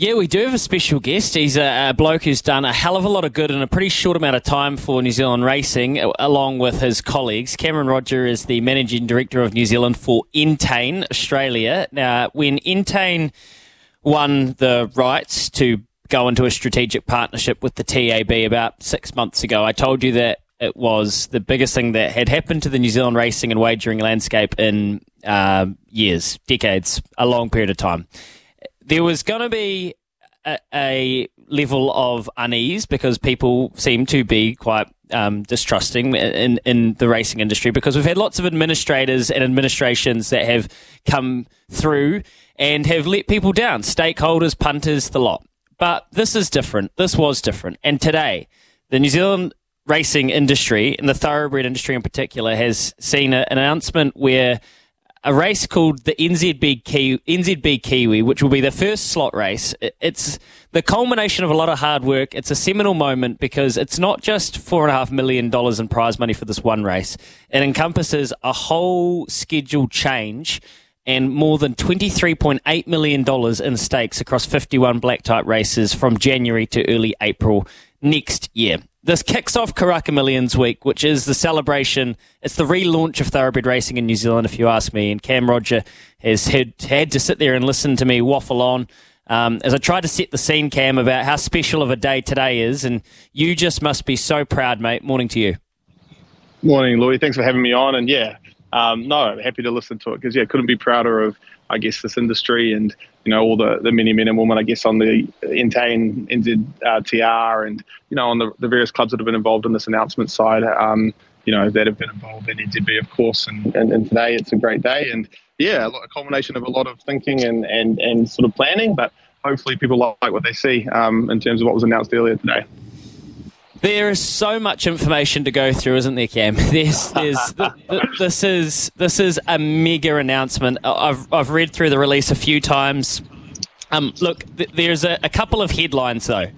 Yeah, we do have a special guest. He's a, a, bloke who's done a hell of a lot of good in a pretty short amount of time for New Zealand racing, along with his colleagues. Cameron Rodger is the managing director of New Zealand for Entain Australia. Now, when Entain won the rights to go into a strategic partnership with the TAB about six months ago, I told you that it was the biggest thing that had happened to the New Zealand racing and wagering landscape in uh, years, decades, a long period of time there was going to be a, a, level of unease because people seem to be quite um, distrusting in, in the racing industry because we've had lots of administrators and administrations that have come through and have let people down, stakeholders, punters, the lot. But this is different. This was different. And today, the New Zealand racing industry and the thoroughbred industry in particular has seen an announcement where a race called the NZB Kiwi, NZB Kiwi, which will be the first slot race. It's the culmination of a lot of hard work. It's a seminal moment because it's not just four and a half million dollars in prize money for this one race. It encompasses a whole schedule change and more than $23.8 million in stakes across 51 black type races from January to early April next year. This kicks off Karaka Millions Week, which is the celebration. It's the relaunch of thoroughbred racing in New Zealand, if you ask me. And Cam Rodger has had, had to sit there and listen to me waffle on um, as I tried to set the scene, Cam, about how special of a day today is. And you just must be so proud, mate. Morning to you. Morning, Louis. Thanks for having me on. And yeah, um, no, happy to listen to it because yeah, couldn't be prouder of I guess this industry and you know all the, the many men and women I guess on the Entain NZTR and you know on the, the various clubs that have been involved in this announcement side um, you know that have been involved in NZB of course and, and, and today it's a great day and yeah a culmination of a lot of thinking and, and, and sort of planning but hopefully people like what they see um, in terms of what was announced earlier today. There is so much information to go through, isn't there, Cam? There's, there's, this is this is a mega announcement. I've I've read through the release a few times. Um, look, th- there's a, a, couple of headlines though.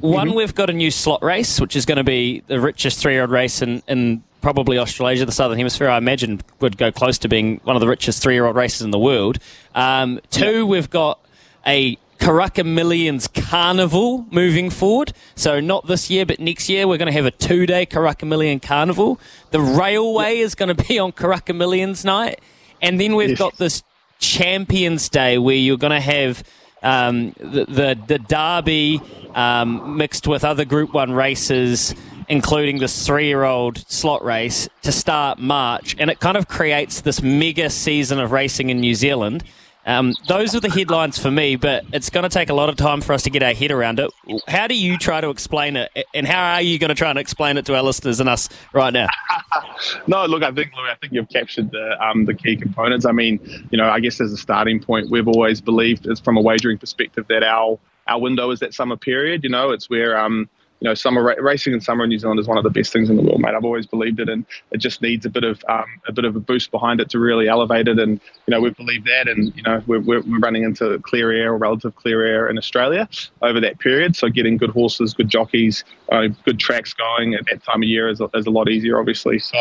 One, mm-hmm. we've got a new slot race, which is going to be the richest three-year-old race in, in probably Australasia, the Southern Hemisphere. I imagine would go close to being one of the richest three-year-old races in the world. Um, two, yep. we've got a Karaka Millions Carnival moving forward. So not this year, but next year we're going to have a two-day Karaka Million Carnival. The railway is going to be on Karaka Millions night, and then we've yes. got this Champions Day where you're going to have um, the, the, the Derby um, mixed with other Group One races. Including this three year old slot race to start March, and it kind of creates this mega season of racing in New Zealand um, those are the headlines for me, but it's going to take a lot of time for us to get our head around it. How do you try to explain it, and how are you going to try and explain it to our listeners and us right now? no, look, I think Louis, I think you've captured the um, the key components. I mean, you know, I guess as a starting point, we've always believed, from a wagering perspective, that our our window is that summer period. You know, it's where um, you know, summer ra- racing in summer in New Zealand is one of the best things in the world, mate. I've always believed it, and it just needs a bit of um, a bit of a boost behind it to really elevate it. And you know, we believe that, and you know, we're, we're, we're running into clear air or relative clear air in Australia over that period. So getting good horses, good jockeys, uh, good tracks going at that time of year is a, is a lot easier, obviously. So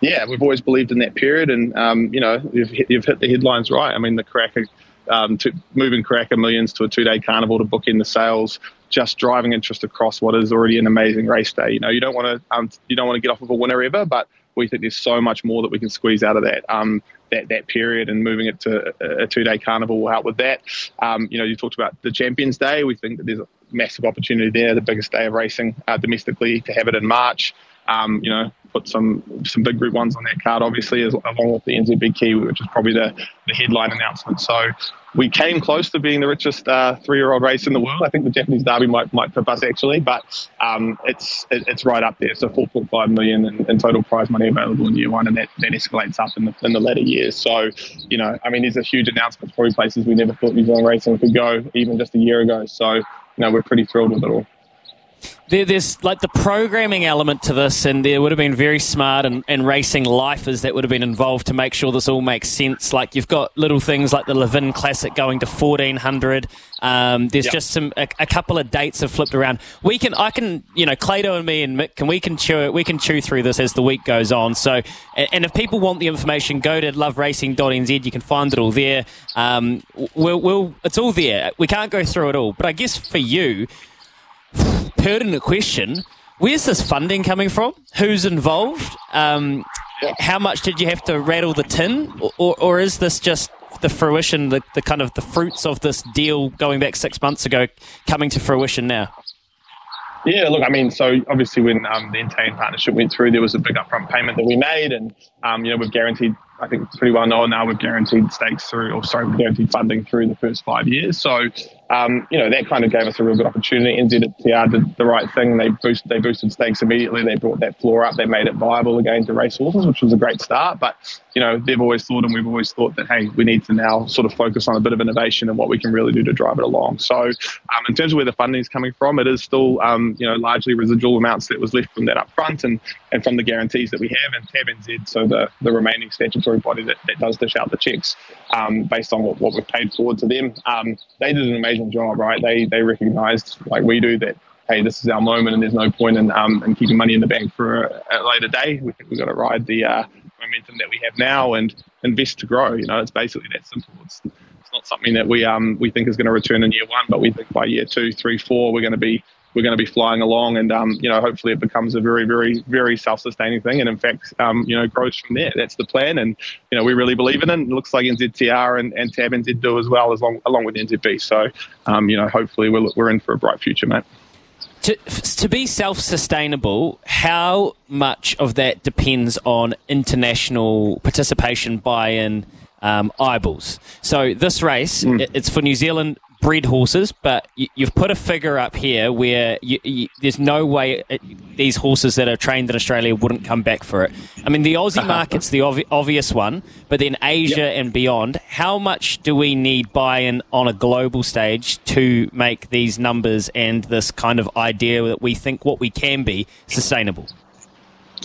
yeah, we've always believed in that period, and um, you know, you've, you've hit the headlines right. I mean, the Karaka um, to moving Karaka Millions to a two-day carnival to book in the sales, just driving interest across what is already an amazing race day. You know, you don't want to um, you don't want to get off of a winner ever, but we think there's so much more that we can squeeze out of that um, that that period, and moving it to a, two-day carnival will help with that. Um, you know, you talked about the Champions Day. We think that there's a massive opportunity there, the biggest day of racing uh, domestically, to have it in March. Um, you know, put some some big group ones on that card, obviously, as, along with the NZB Kiwi, which is probably the, the headline announcement. So we came close to being the richest uh, three-year-old race in the world. I think the Japanese Derby might might tip us actually, but um, it's it, it's right up there. So 4.5 million in, in, total prize money available in year one, and that, that escalates up in the in the later years. So you know, I mean, there's a huge announcement, for places we never thought New Zealand racing could go even just a year ago. So you know, we're pretty thrilled with it all. There, there's like the programming element to this, and there would have been very smart and, and racing lifers that would have been involved to make sure this all makes sense. Like you've got little things like the Levin Classic going to 1400. Um, there's yep. just some a, a, couple of dates have flipped around. We can, I can, you know, Clado and me and Mick, can we can chew it we can chew through this as the week goes on. So, and if people want the information, go to loveracing.nz. You can find it all there. Um, we'll, we'll, it's all there. We can't go through it all, but I guess for you pertinent question. Where's this funding coming from? Who's involved? Um, how much did you have to rattle the tin, or, or, or is this just the fruition, the, the kind of the fruits of this deal going back six months ago, coming to fruition now? Yeah, look, I mean, so obviously when um, the Entain partnership went through, there was a big upfront payment that we made, and um, you know we've guaranteed. I think it's pretty well known now we've guaranteed stakes through, or sorry, we've guaranteed funding through the first five years. So um, you know, that kind of gave us a real good opportunity. NZTR did the right thing. They boosted, they boosted stakes immediately. They brought that floor up. They made it viable again to race horses, which was a great start. But, you know, they've always thought and we've always thought that, hey, we need to now sort of focus on a bit of innovation and what we can really do to drive it along. So um, in terms of where the funding is coming from, it is still, um, you know, largely residual amounts that was left from that up front and, and from the guarantees that we have and TAB NZ, so the, the remaining statutory body that, that does dish out the checks um, based on what, what we've paid forward to them. Um, they did an amazing job, right? They they recognised like we do that hey this is our moment and there's no point in um in keeping money in the bank for a, a later day. We think we've got to ride the uh, momentum that we have now and invest to grow. You know, it's basically that simple. It's it's not something that we um we think is going to return in year one, but we think by year two, three, four, we're going to be we're going to be flying along, and um, you know, hopefully, it becomes a very, very, very self-sustaining thing, and in fact, um, you know, grows from there. That's the plan, and you know, we really believe in it. It looks like NZTR and, and TAB NZ do as well, as long along with NZB. So, um, you know, hopefully, we're we're in for a bright future, mate. To, to be self sustainable, how much of that depends on international participation, buy in, um, eyeballs? So, this race, mm. it's for New Zealand bred horses, but you, have put a figure up here where you, you, there's no way it, these horses that are trained in Australia wouldn't come back for it. I mean, the Aussie uh-huh. market's the obvi- obvious one, but then Asia yep. and beyond, how much do we need buy-in on a global stage to make these numbers and this kind of idea that we think what we can be sustainable?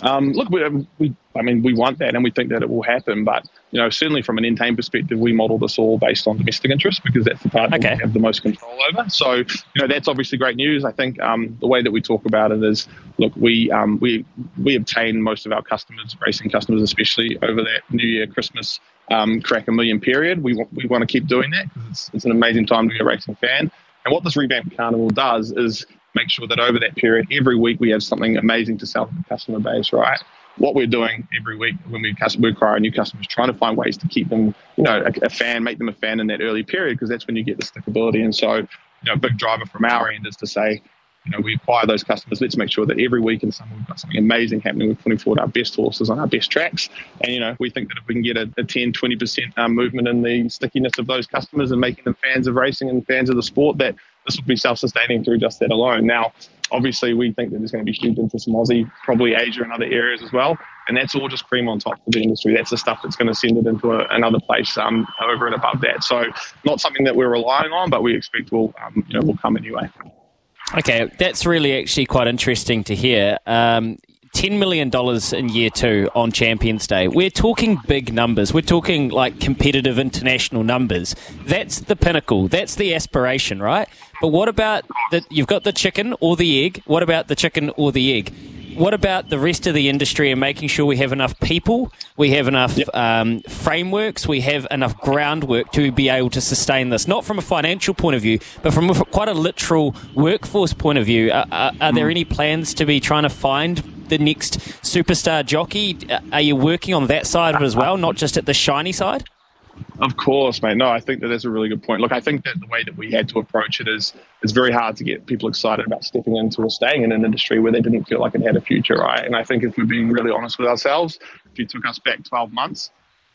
Um, look, we, we, I mean, we want that, and we think that it will happen. But you know, certainly from an Entain perspective, we model this all based on domestic interest because that's the part okay. that we have the most control over. So, you know, that's obviously great news. I think um, the way that we talk about it is, look, we um, we we obtain most of our customers, racing customers especially, over that New Year, Christmas, um, Karaka Million period. We want we want to keep doing that because it's, it's an amazing time to be a racing fan. And what this revamped carnival does is make sure that over that period, every week we have something amazing to sell to the customer base, right? What we're doing every week when we, acquire new customers, trying to find ways to keep them, you know, a, a fan, make them a fan in that early period, because that's when you get the stickability. And so, you know, a big driver from our end is to say, you know, we acquire those customers. Let's make sure that every week in summer we've got something amazing happening. We're putting forward our best horses on our best tracks. And, you know, we think that if we can get a, a 10, 20% um, movement in the stickiness of those customers and making them fans of racing and fans of the sport, that this will be self-sustaining through just that alone. Now, obviously, we think that there's going to be huge interest in Aussie, probably Asia and other areas as well. And that's all just cream on top for the industry. That's the stuff that's going to send it into a, another place um, over and above that. So, not something that we're relying on, but we expect will um, you know will come anyway. Okay, that's really actually quite interesting to hear. Um, $10 million in year two on Champions Day. We're talking big numbers. We're talking like competitive international numbers. That's the pinnacle. That's the aspiration, right? But what about that? You've got the chicken or the egg. What about the chicken or the egg? what about the rest of the industry and making sure we have enough people, we have enough yep. um, frameworks, we have enough groundwork to be able to sustain this? Not from a financial point of view, but from a, quite a literal workforce point of view. Uh, uh, are there mm. any plans to be trying to find the next superstar jockey? Are you working on that side of it as well, not just at the shiny side? Of course, mate. No, I think that that's a really good point. Look, I think that the way that we had to approach it is it's very hard to get people excited about stepping into or staying in an industry where they didn't feel like it had a future, right? And I think if we're being really honest with ourselves, if you took us back 12 months,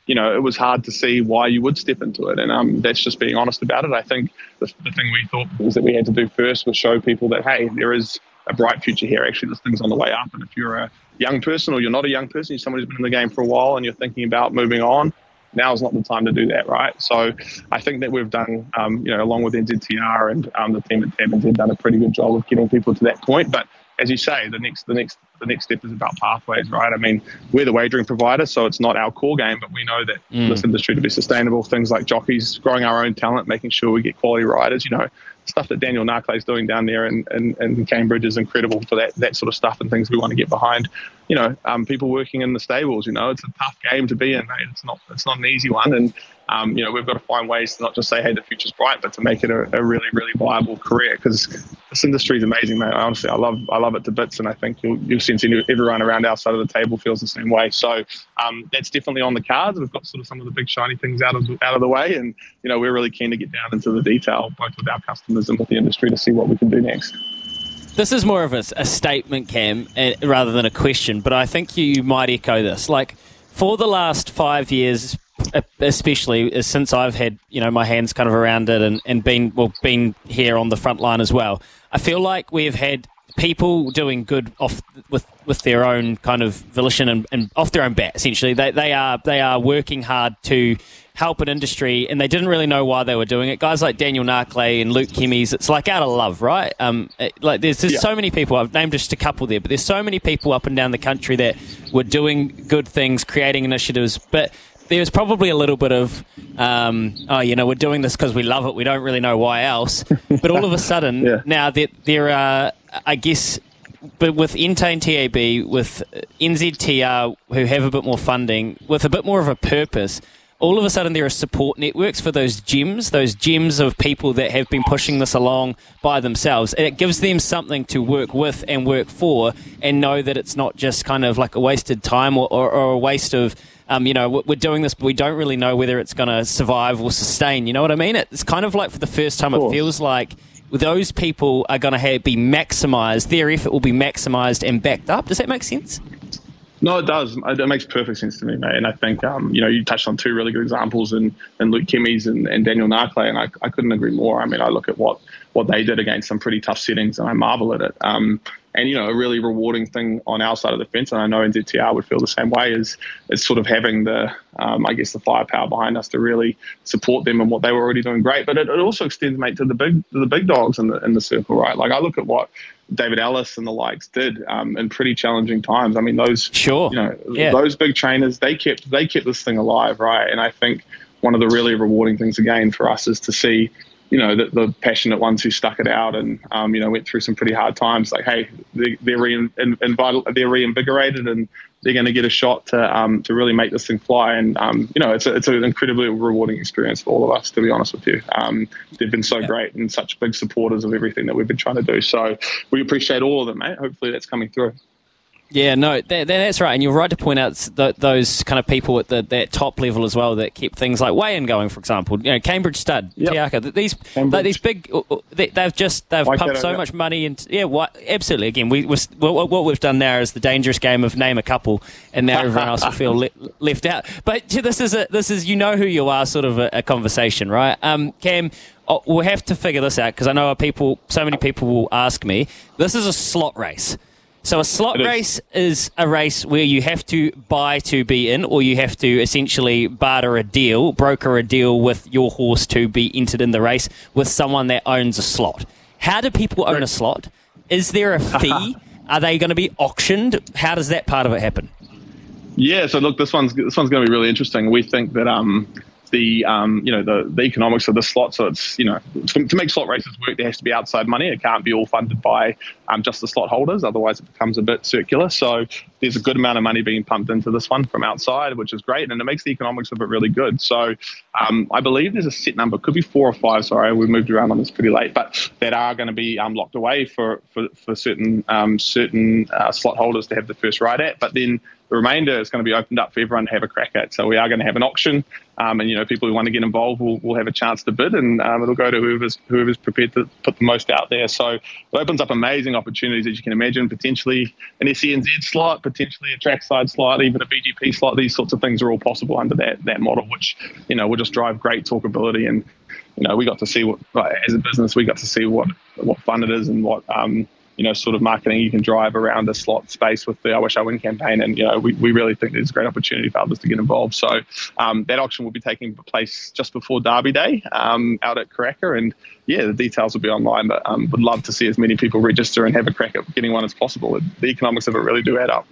you know, it was hard to see why you would step into it. And um, that's just being honest about it. I think the, the thing we thought was that we had to do first was show people that, hey, there is a bright future here. Actually, this thing's on the way up. And if you're a young person or you're not a young person, you're someone who's been in the game for a while and you're thinking about moving on, now is not the time to do that, right? So I think that we've done, um, you know, along with NZTR and um, the team at TAB done a pretty good job of getting people to that point. But as you say, the next the next the next step is about pathways, right? I mean, we're the wagering provider, so it's not our core game, but we know that mm. this industry to be sustainable, things like jockeys, growing our own talent, making sure we get quality riders, you know, stuff that Daniel Narclay is doing down there in, in, in, Cambridge is incredible for that that sort of stuff and things we want to get behind. You know, um, people working in the stables. You know, it's a tough game to be in. Mate. It's not it's not an easy one, and um, you know we've got to find ways to not just say, hey, the future's bright, but to make it a, a really really viable career because this industry is amazing, mate. Honestly, I love I love it to bits, and I think you'll you'll see everyone around our side of the table feels the same way. So um, that's definitely on the cards. We've got sort of some of the big shiny things out of out of the way, and you know we're really keen to get down into the detail, both with our customers and with the industry, to see what we can do next. This is more of a, a statement, Cam, uh, rather than a question, but I think you might echo this. Like, for the last five years, especially uh, since I've had you know my hands kind of around it and, and been well been here on the front line as well. I feel like we've had people doing good off with with their own kind of volition and, and off their own bat. Essentially, they they are they are working hard to help an industry, and they didn't really know why they were doing it. Guys like Daniel Narclay and Luke Kimmies, it's like out of love, right? Um, it, like there's, there's yeah. so many people. I've named just a couple there, but there's so many people up and down the country that were doing good things, creating initiatives, but there's probably a little bit of, um, oh, you know, we're doing this because we love it. We don't really know why else. But all of a sudden, yeah. now there, there are, I guess, but with Entain TAB, with NZTR, who have a bit more funding, with a bit more of a purpose, all of a sudden there are support networks for those gyms, those gyms of people that have been pushing this along by themselves. And it gives them something to work with and work for and know that it's not just kind of like a wasted time or, or, or a waste of. Um, you know, we're doing this, but we don't really know whether it's going to survive or sustain. You know what I mean? It's kind of like for the first time, it feels like those people are going to be maximised. Their effort will be maximised and backed up. Does that make sense? No, it does. It makes perfect sense to me, mate. And I think, um, you know, you touched on two really good examples in, in Luke Kimmies and, and Daniel Narclay, and I, I couldn't agree more. I mean, I look at what, what they did against some pretty tough settings, and I marvel at it. Um, and, you know, a really rewarding thing on our side of the fence, and I know NZTR would feel the same way, is, is sort of having the, um, I guess, the firepower behind us to really support them and what they were already doing great. But it, it also extends, mate, to the big to the big dogs in the in the circle, right? Like I look at what David Ellis and the likes did um, in pretty challenging times. I mean, those sure, you know, yeah. those big trainers they kept they kept this thing alive, right? And I think one of the really rewarding things again for us is to see, you know, the, the passionate ones who stuck it out and um, you know went through some pretty hard times. Like, hey, they, they're re- they're reinvigorated and they're going to get a shot to um, to really make this thing fly. And um, you know, it's a, it's an incredibly rewarding experience for all of us. To be honest with you, um, they've been so yeah. great and such big supporters of everything that we've been trying to do. So we appreciate all of them, mate. Hopefully, that's coming through. Yeah, no, that, that's right, and you're right to point out th- those kind of people at the, that top level as well that keep things like weigh-in going. For example, you know, Cambridge Stud, yep. Te Akau, these like, these big, they, have just they've pumped so much money into yeah, what absolutely. Again, we what, what, we've done now is the dangerous game of name a couple, and now everyone else will feel le- left out. But this is a this is you know who you are sort of a, a conversation, right? Um, Cam, oh, we'll have to figure this out because I know people, so many people will ask me. This is a slot race. So a slot it race is. is a race where you have to buy to be in, or you have to essentially barter a deal, broker a deal with your horse to be entered in the race with someone that owns a slot. How do people own a slot? Is there a fee? Are they going to be auctioned? How does that part of it happen? Yeah, so look, this one's this one's going to be really interesting. We think that um, the um, you know the, the economics of the slot. So it's you know to, to, make slot races work, there has to be outside money. It can't be all funded by um, just the slot holders, otherwise it becomes a bit circular. So there's a good amount of money being pumped into this one from outside, which is great, and it makes the economics of it really good. So um, I believe there's a set number, could be four or five. Sorry, we moved around on this pretty late, but that are going to be um, locked away for for, for certain um, certain uh, slot holders to have the first ride at. But then the remainder is going to be opened up for everyone to have a crack at. So we are going to have an auction, um, and you know people who want to get involved will, will have a chance to bid, and um, it'll go to whoever's whoever's prepared to put the most out there. So it opens up amazing opportunities, as you can imagine. Potentially an SENZ slot, potentially a trackside slot, even a BGP slot. These sorts of things are all possible under that that model, which you know will just drive great talkability and you know, we got to see what, as a business, we got to see what what fun it is and what um, you know, sort of marketing you can drive around the slot space with the I Wish I Win campaign. And, you know, we, we really think there's a great opportunity for others to get involved. So um, that auction will be taking place just before Derby Day um, out at Karaka. And yeah, the details will be online, but um, would love to see as many people register and have a crack at getting one as possible. The economics of it really do add up.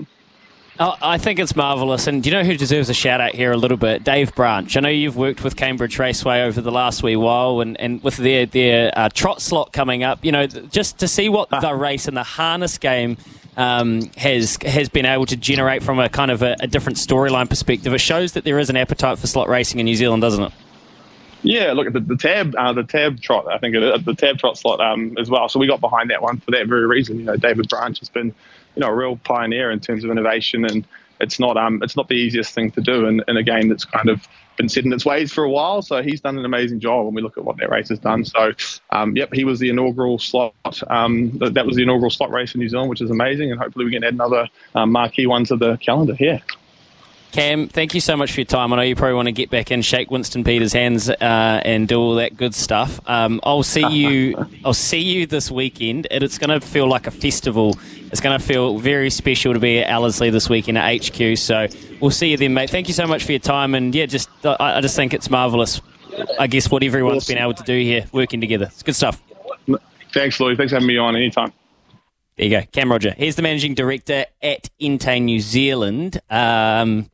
Oh, I think it's marvellous. And do you know who deserves a shout out here a little bit? Dave Branch. I know you've worked with Cambridge Raceway over the last wee while and, and with their, their uh, trot slot coming up, you know, just to see what the race and the harness game um, has has been able to generate from a kind of a, a different storyline perspective. It shows that there is an appetite for slot racing in New Zealand, doesn't it? Yeah, look at the, the tab, uh, the tab trot. I think it, the tab trot slot um, as well. So we got behind that one for that very reason. You know, David Branch has been you know a real pioneer in terms of innovation, and it's not um it's not the easiest thing to do in, in a game that's kind of been set in its ways for a while. So he's done an amazing job when we look at what that race has done. So, um, yep, he was the inaugural slot. Um, that was the inaugural slot race in New Zealand, which is amazing, and hopefully we can add another um, marquee one to the calendar here. Cam, thank you so much for your time. I know you probably want to get back and shake Winston Peters' hands uh, and do all that good stuff. Um, I'll see you. I'll see you this weekend, and it's going to feel like a festival. It's going to feel very special to be at Ellerslie this weekend at HQ. So we'll see you then, mate. Thank you so much for your time, and yeah, just I, I just think it's marvelous. I guess what everyone's awesome. been able to do here, working together. It's good stuff. Thanks, Louis. Thanks for having me on anytime. There you go, Cam Rodger. Here's the managing director at Entain New Zealand. Um,